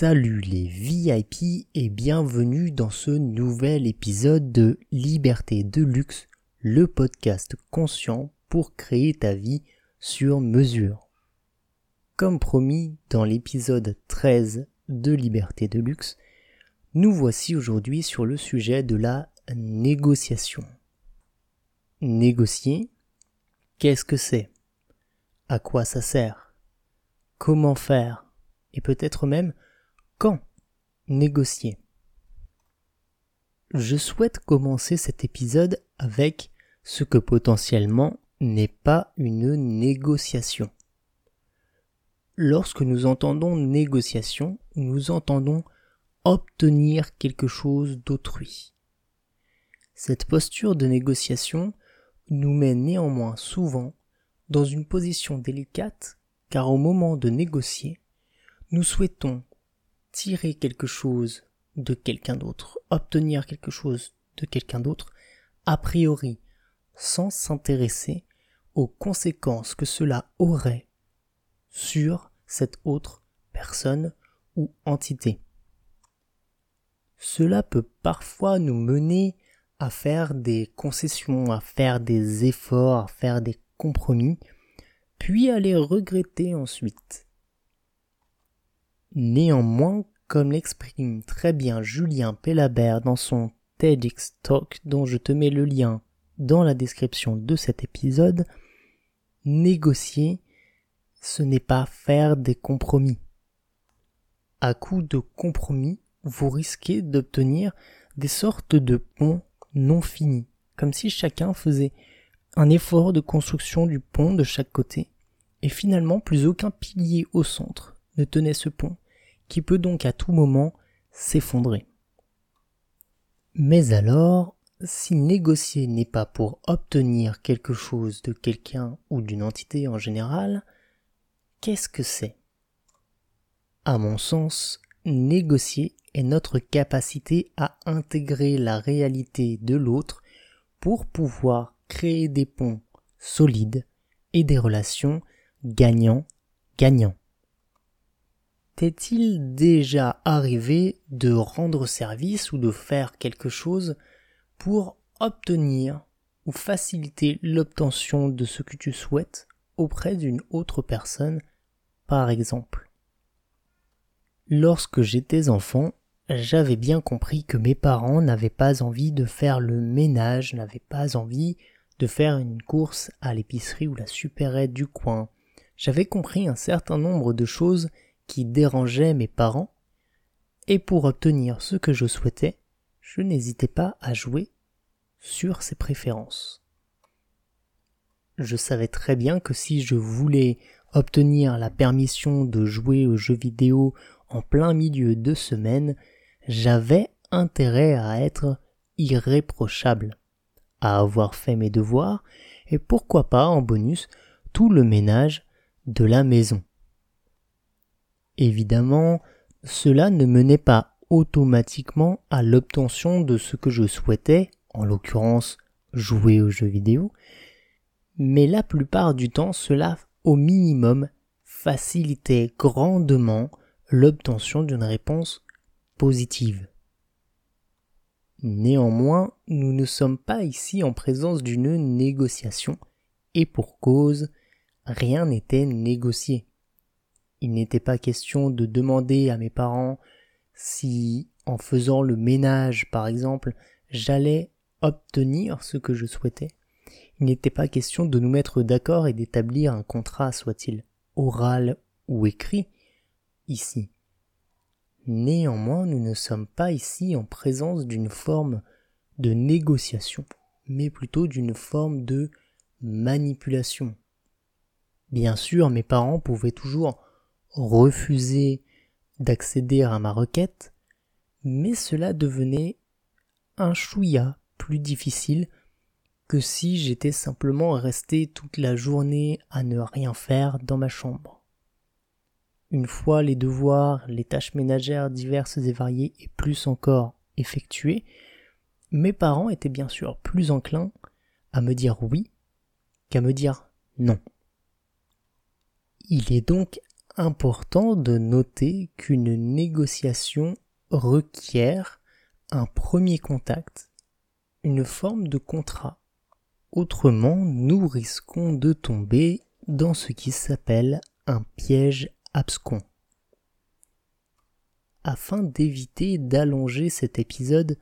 Salut les VIP et bienvenue dans ce nouvel épisode de Liberté de luxe, le podcast conscient pour créer ta vie sur mesure. Comme promis dans l'épisode 13 de Liberté de luxe, nous voici aujourd'hui sur le sujet de la négociation. Négocier, qu'est-ce que c'est? À quoi ça sert? Comment faire? Et peut-être même quand négocier? Je souhaite commencer cet épisode avec ce que potentiellement n'est pas une négociation. Lorsque nous entendons négociation, nous entendons obtenir quelque chose d'autrui. Cette posture de négociation nous met néanmoins souvent dans une position délicate car au moment de négocier, nous souhaitons tirer quelque chose de quelqu'un d'autre, obtenir quelque chose de quelqu'un d'autre, a priori, sans s'intéresser aux conséquences que cela aurait sur cette autre personne ou entité. Cela peut parfois nous mener à faire des concessions, à faire des efforts, à faire des compromis, puis à les regretter ensuite. Néanmoins, comme l'exprime très bien Julien Pellabert dans son TEDx Talk dont je te mets le lien dans la description de cet épisode, négocier, ce n'est pas faire des compromis. À coup de compromis, vous risquez d'obtenir des sortes de ponts non finis, comme si chacun faisait un effort de construction du pont de chaque côté, et finalement plus aucun pilier au centre ne tenait ce pont, qui peut donc à tout moment s'effondrer. Mais alors, si négocier n'est pas pour obtenir quelque chose de quelqu'un ou d'une entité en général, qu'est-ce que c'est? À mon sens, négocier est notre capacité à intégrer la réalité de l'autre pour pouvoir créer des ponts solides et des relations gagnant-gagnant. T'est-il déjà arrivé de rendre service ou de faire quelque chose pour obtenir ou faciliter l'obtention de ce que tu souhaites auprès d'une autre personne, par exemple? Lorsque j'étais enfant, j'avais bien compris que mes parents n'avaient pas envie de faire le ménage, n'avaient pas envie de faire une course à l'épicerie ou la supérette du coin. J'avais compris un certain nombre de choses qui dérangeaient mes parents, et pour obtenir ce que je souhaitais, je n'hésitais pas à jouer sur ses préférences. Je savais très bien que si je voulais obtenir la permission de jouer aux jeux vidéo en plein milieu de semaine, j'avais intérêt à être irréprochable, à avoir fait mes devoirs, et pourquoi pas en bonus tout le ménage de la maison. Évidemment, cela ne menait pas automatiquement à l'obtention de ce que je souhaitais, en l'occurrence jouer aux jeux vidéo, mais la plupart du temps cela au minimum facilitait grandement l'obtention d'une réponse positive. Néanmoins, nous ne sommes pas ici en présence d'une négociation, et pour cause, rien n'était négocié. Il n'était pas question de demander à mes parents si, en faisant le ménage par exemple, j'allais obtenir ce que je souhaitais. Il n'était pas question de nous mettre d'accord et d'établir un contrat, soit-il oral ou écrit, ici. Néanmoins, nous ne sommes pas ici en présence d'une forme de négociation, mais plutôt d'une forme de manipulation. Bien sûr, mes parents pouvaient toujours refuser d'accéder à ma requête, mais cela devenait un chouïa plus difficile que si j'étais simplement resté toute la journée à ne rien faire dans ma chambre. Une fois les devoirs, les tâches ménagères diverses et variées et plus encore effectuées, mes parents étaient bien sûr plus enclins à me dire oui qu'à me dire non. Il est donc important de noter qu'une négociation requiert un premier contact, une forme de contrat. Autrement, nous risquons de tomber dans ce qui s'appelle un piège abscon. Afin d'éviter d'allonger cet épisode,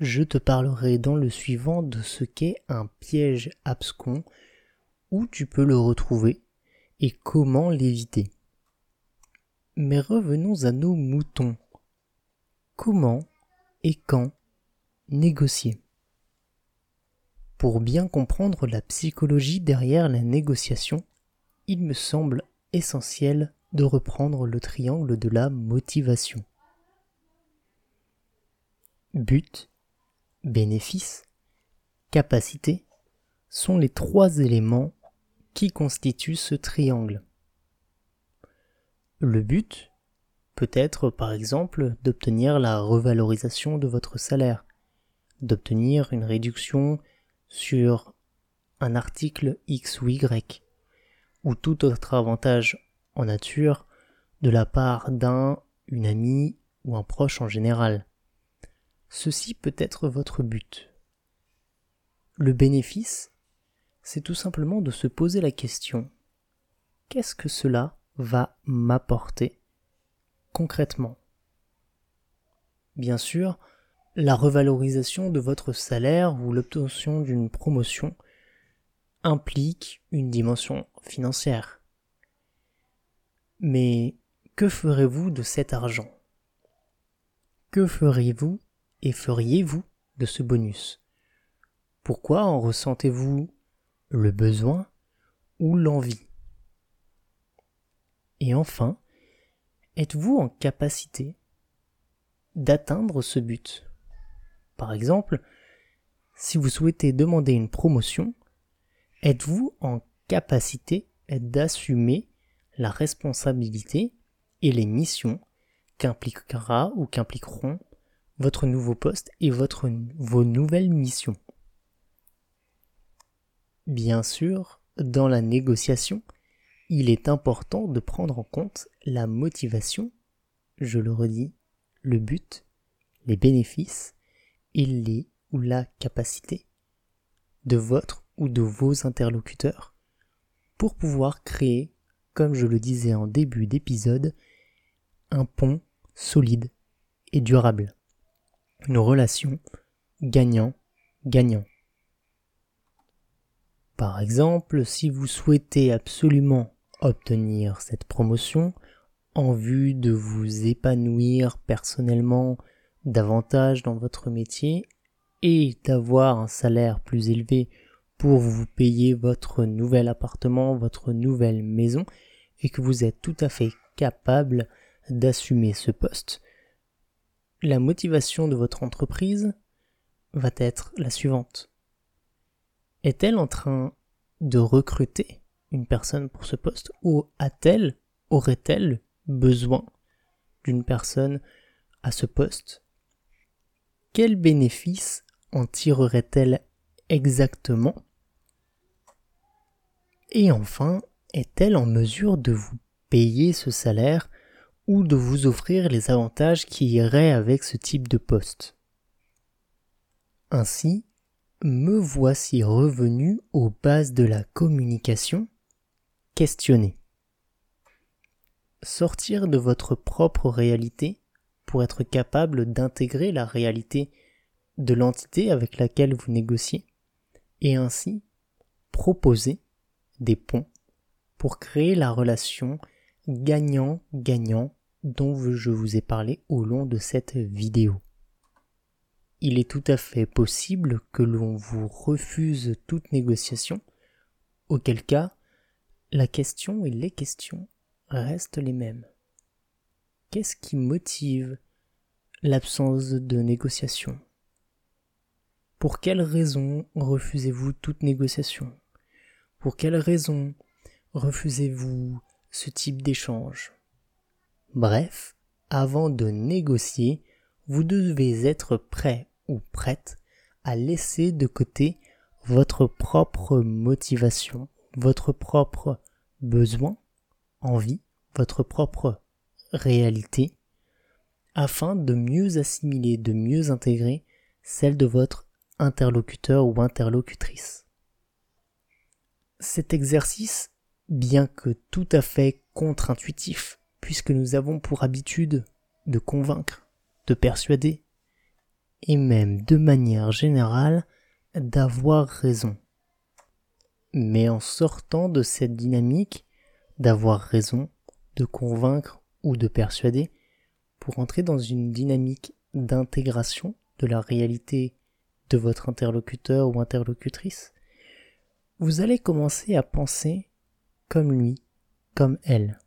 je te parlerai dans le suivant de ce qu'est un piège abscon, où tu peux le retrouver et comment l'éviter. Mais revenons à nos moutons. Comment et quand négocier? Pour bien comprendre la psychologie derrière la négociation, il me semble essentiel de reprendre le triangle de la motivation. But, bénéfice, capacité sont les trois éléments qui constituent ce triangle. Le but peut être par exemple d'obtenir la revalorisation de votre salaire, d'obtenir une réduction sur un article X ou Y, ou tout autre avantage en nature de la part d'un, une amie ou un proche en général. Ceci peut être votre but. Le bénéfice, c'est tout simplement de se poser la question qu'est-ce que cela va m'apporter concrètement. Bien sûr, la revalorisation de votre salaire ou l'obtention d'une promotion implique une dimension financière. Mais que ferez-vous de cet argent? Que feriez-vous et feriez-vous de ce bonus? Pourquoi en ressentez-vous le besoin ou l'envie? Et enfin, êtes-vous en capacité d'atteindre ce but? Par exemple, si vous souhaitez demander une promotion, êtes-vous en capacité d'assumer la responsabilité et les missions qu'impliquera ou qu'impliqueront votre nouveau poste et votre, vos nouvelles missions? Bien sûr, dans la négociation, il est important de prendre en compte la motivation, je le redis, le but, les bénéfices et les ou la capacité de votre ou de vos interlocuteurs pour pouvoir créer comme je le disais en début d'épisode, un pont solide et durable. Une relation gagnant-gagnant. Par exemple, si vous souhaitez absolument obtenir cette promotion en vue de vous épanouir personnellement davantage dans votre métier et d'avoir un salaire plus élevé pour vous payer votre nouvel appartement, votre nouvelle maison, et que vous êtes tout à fait capable d'assumer ce poste, la motivation de votre entreprise va être la suivante. Est-elle en train de recruter une personne pour ce poste ou a-t-elle, aurait-elle besoin d'une personne à ce poste? Quel bénéfice en tirerait-elle exactement? Et enfin, est-elle en mesure de vous payer ce salaire ou de vous offrir les avantages qui iraient avec ce type de poste? Ainsi, me voici revenu aux bases de la communication, questionner. Sortir de votre propre réalité pour être capable d'intégrer la réalité de l'entité avec laquelle vous négociez, et ainsi proposer des ponts pour créer la relation gagnant-gagnant dont je vous ai parlé au long de cette vidéo. Il est tout à fait possible que l'on vous refuse toute négociation, auquel cas la question et les questions restent les mêmes. Qu'est-ce qui motive l'absence de négociation? Pour quelles raisons refusez-vous toute négociation? Pour quelles raisons refusez-vous ce type d'échange? Bref, avant de négocier, vous devez être prêt ou prête à laisser de côté votre propre motivation, votre propre besoin, envie, votre propre réalité afin de mieux assimiler, de mieux intégrer celle de votre interlocuteur ou interlocutrice. Cet exercice, bien que tout à fait contre-intuitif, puisque nous avons pour habitude de convaincre, de persuader, et même de manière générale d'avoir raison. Mais en sortant de cette dynamique d'avoir raison, de convaincre ou de persuader, pour entrer dans une dynamique d'intégration de la réalité de votre interlocuteur ou interlocutrice, vous allez commencer à penser comme lui, comme elle.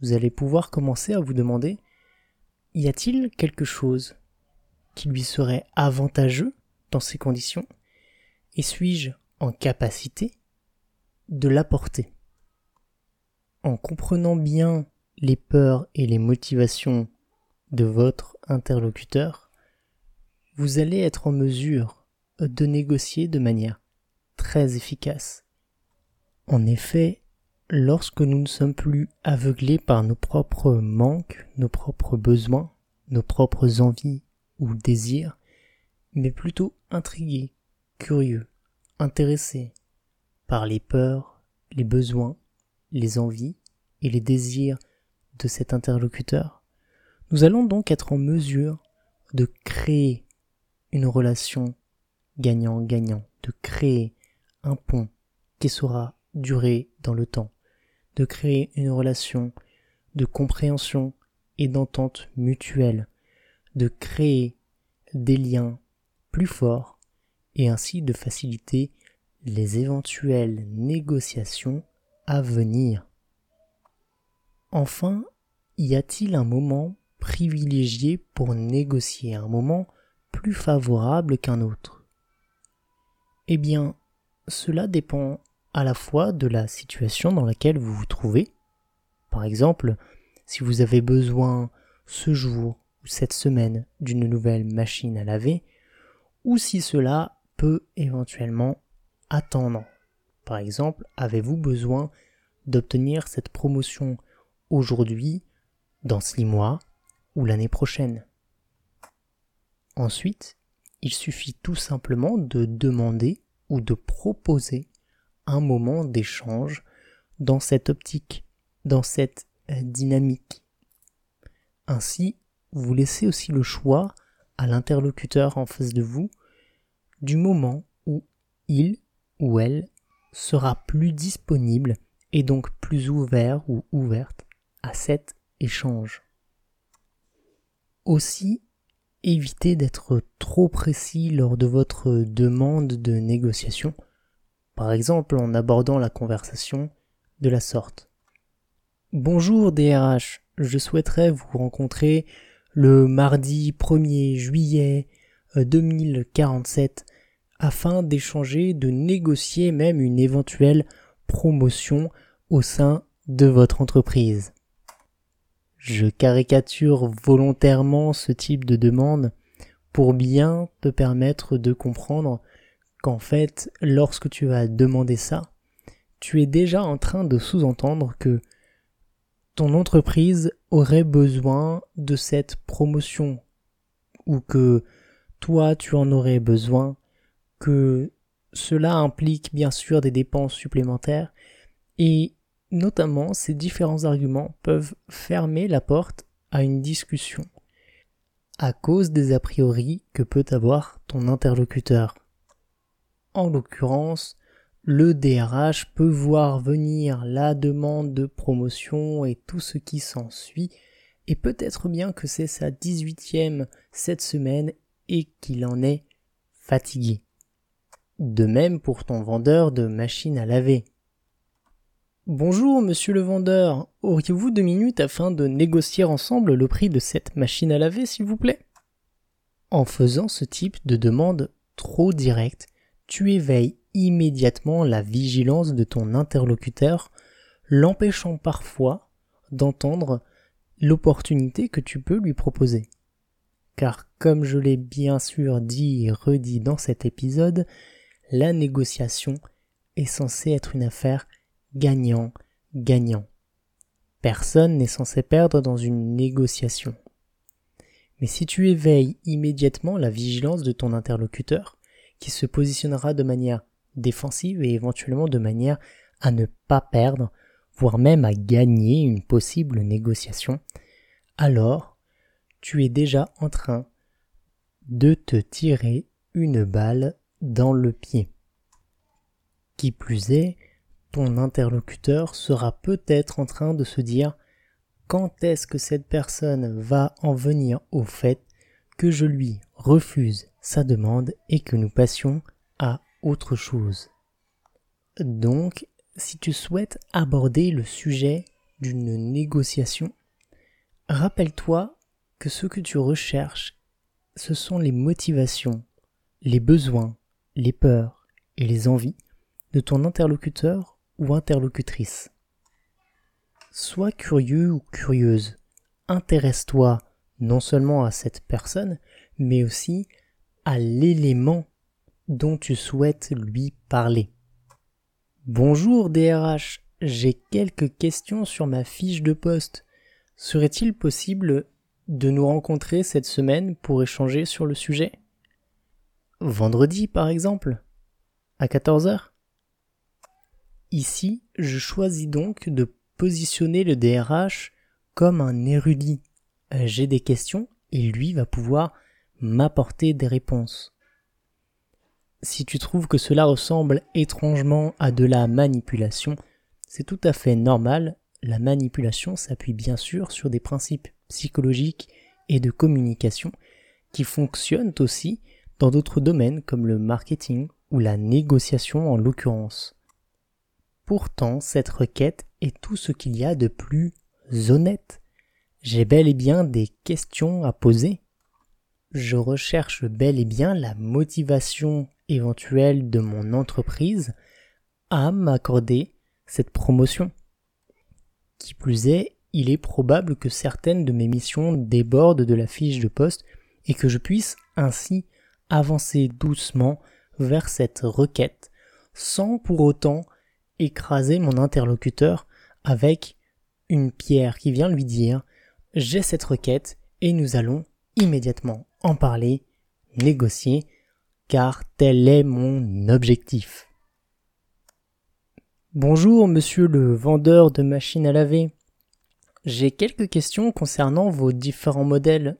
Vous allez pouvoir commencer à vous demander y a-t-il quelque chose qui lui serait avantageux dans ces conditions? Et suis-je en capacité de l'apporter En comprenant bien les peurs et les motivations de votre interlocuteur, vous allez être en mesure de négocier de manière très efficace. En effet, lorsque nous ne sommes plus aveuglés par nos propres manques, nos propres besoins, nos propres envies ou désirs, mais plutôt intrigués, curieux, intéressés par les peurs, les besoins, les envies et les désirs de cet interlocuteur, nous allons donc être en mesure de créer une relation gagnant-gagnant, de créer un pont qui saura durer dans le temps, de créer une relation de compréhension et d'entente mutuelle, de créer des liens plus forts et ainsi de faciliter les éventuelles négociations à venir. Enfin, y a-t-il un moment privilégié pour négocier, un moment plus favorable qu'un autre? Eh bien, cela dépend à la fois de la situation dans laquelle vous vous trouvez. Par exemple, si vous avez besoin ce jour ou cette semaine d'une nouvelle machine à laver, ou si cela peut éventuellement attendre. Par exemple, avez-vous besoin d'obtenir cette promotion aujourd'hui, dans six mois ou l'année prochaine? Ensuite, il suffit tout simplement de demander ou de proposer un moment d'échange dans cette optique, dans cette euh, dynamique. Ainsi, vous laissez aussi le choix à l'interlocuteur en face de vous du moment où il ou elle sera plus disponible et donc plus ouvert ou ouverte à cet échange. Aussi, évitez d'être trop précis lors de votre demande de négociation, par exemple en abordant la conversation de la sorte. Bonjour DRH, je souhaiterais vous rencontrer le mardi 1er juillet 2047 euh, afin d'échanger, de négocier même une éventuelle promotion au sein de votre entreprise. Je caricature volontairement ce type de demande pour bien te permettre de comprendre qu'en fait, lorsque tu vas demander ça, tu es déjà en train de sous-entendre que ton entreprise aurait besoin de cette promotion ou que toi tu en aurais besoin, que cela implique bien sûr des dépenses supplémentaires et Notamment, ces différents arguments peuvent fermer la porte à une discussion à cause des a priori que peut avoir ton interlocuteur. En l'occurrence, le DRH peut voir venir la demande de promotion et tout ce qui s'ensuit, et peut-être bien que c'est sa 18e cette semaine et qu'il en est fatigué. De même pour ton vendeur de machines à laver. Bonjour, monsieur le vendeur. Auriez-vous deux minutes afin de négocier ensemble le prix de cette machine à laver, s'il vous plaît? En faisant ce type de demande trop directe, tu éveilles immédiatement la vigilance de ton interlocuteur, l'empêchant parfois d'entendre l'opportunité que tu peux lui proposer. Car comme je l'ai bien sûr dit et redit dans cet épisode, la négociation est censée être une affaire gagnant, gagnant. Personne n'est censé perdre dans une négociation. Mais si tu éveilles immédiatement la vigilance de ton interlocuteur, qui se positionnera de manière défensive et éventuellement de manière à ne pas perdre, voire même à gagner une possible négociation, alors tu es déjà en train de te tirer une balle dans le pied. Qui plus est, ton interlocuteur sera peut-être en train de se dire quand est-ce que cette personne va en venir au fait que je lui refuse sa demande et que nous passions à autre chose? Donc, si tu souhaites aborder le sujet d'une négociation, rappelle-toi que ce que tu recherches, ce sont les motivations, les besoins, les peurs et les envies de ton interlocuteur ou interlocutrice. Sois curieux ou curieuse. Intéresse-toi non seulement à cette personne, mais aussi à l'élément dont tu souhaites lui parler. Bonjour DRH, j'ai quelques questions sur ma fiche de poste. Serait-il possible de nous rencontrer cette semaine pour échanger sur le sujet? Vendredi par exemple À 14h Ici, je choisis donc de positionner le DRH comme un érudit. J'ai des questions et lui va pouvoir m'apporter des réponses. Si tu trouves que cela ressemble étrangement à de la manipulation, c'est tout à fait normal. La manipulation s'appuie bien sûr sur des principes psychologiques et de communication qui fonctionnent aussi dans d'autres domaines comme le marketing ou la négociation en l'occurrence. Pourtant, cette requête est tout ce qu'il y a de plus honnête. J'ai bel et bien des questions à poser. Je recherche bel et bien la motivation éventuelle de mon entreprise à m'accorder cette promotion. Qui plus est, il est probable que certaines de mes missions débordent de la fiche de poste et que je puisse ainsi avancer doucement vers cette requête sans pour autant écraser mon interlocuteur avec une pierre qui vient lui dire j'ai cette requête et nous allons immédiatement en parler, négocier, car tel est mon objectif. Bonjour monsieur le vendeur de machines à laver. J'ai quelques questions concernant vos différents modèles.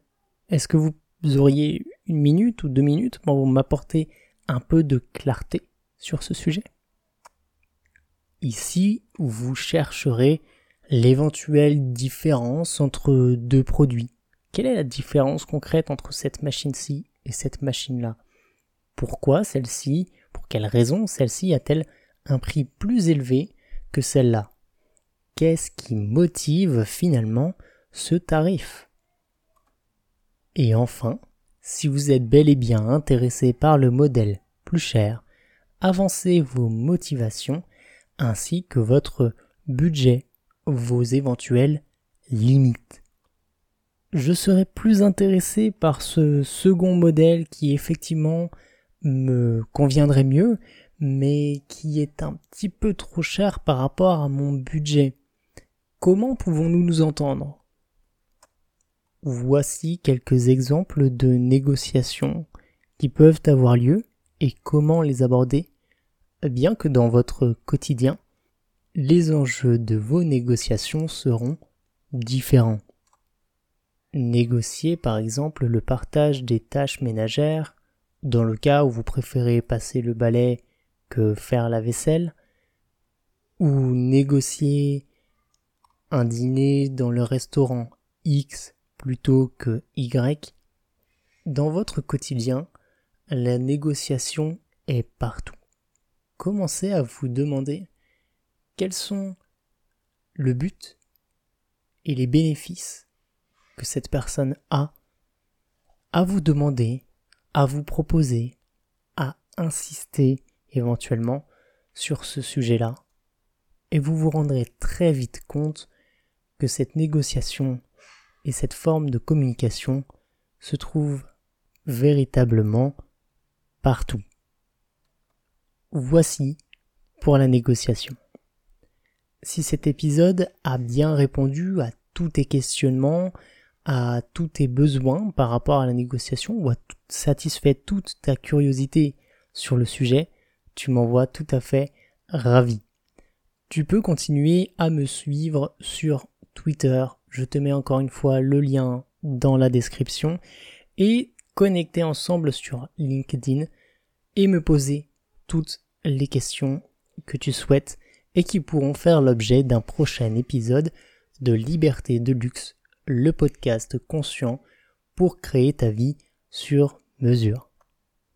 Est-ce que vous auriez une minute ou deux minutes pour m'apporter un peu de clarté sur ce sujet? Ici, vous chercherez l'éventuelle différence entre deux produits. Quelle est la différence concrète entre cette machine-ci et cette machine-là? Pourquoi celle-ci, pour quelle raison celle-ci a-t-elle un prix plus élevé que celle-là Qu'est-ce qui motive finalement ce tarif? Et enfin, si vous êtes bel et bien intéressé par le modèle plus cher, avancez vos motivations ainsi que votre budget, vos éventuelles limites. Je serais plus intéressé par ce second modèle qui effectivement me conviendrait mieux, mais qui est un petit peu trop cher par rapport à mon budget. Comment pouvons-nous nous entendre? Voici quelques exemples de négociations qui peuvent avoir lieu et comment les aborder bien que dans votre quotidien, les enjeux de vos négociations seront différents. Négocier par exemple le partage des tâches ménagères, dans le cas où vous préférez passer le balai que faire la vaisselle, ou négocier un dîner dans le restaurant X plutôt que Y, dans votre quotidien, la négociation est partout. Commencez à vous demander quels sont le but et les bénéfices que cette personne a à vous demander, à vous proposer, à insister éventuellement sur ce sujet-là. Et vous vous rendrez très vite compte que cette négociation et cette forme de communication se trouvent véritablement partout. Voici pour la négociation. si cet épisode a bien répondu à tous tes questionnements, à tous tes besoins par rapport à la négociation ou a satisfait toute ta curiosité sur le sujet, tu m'envoies tout à fait ravi. Tu peux continuer à me suivre sur Twitter. Je te mets encore une fois le lien dans la description et connecter ensemble sur LinkedIn et me poser toutes les questions que tu souhaites et qui pourront faire l'objet d'un prochain épisode de Liberté de Luxe, le podcast conscient pour créer ta vie sur mesure.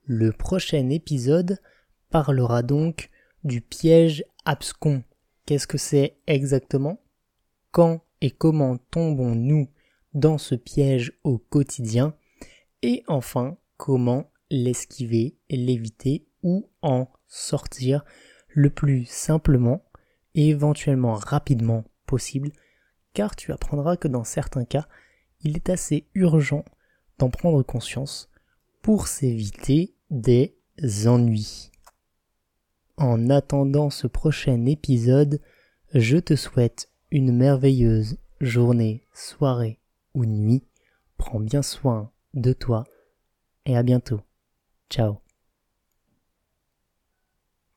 Le prochain épisode parlera donc du piège abscon. Qu'est-ce que c'est exactement? Quand et comment tombons-nous dans ce piège au quotidien? Et enfin, comment l'esquiver, l'éviter ou en sortir le plus simplement et éventuellement rapidement possible, car tu apprendras que dans certains cas, il est assez urgent d'en prendre conscience pour s'éviter des ennuis. En attendant ce prochain épisode, je te souhaite une merveilleuse journée, soirée ou nuit. Prends bien soin de toi et à bientôt. Ciao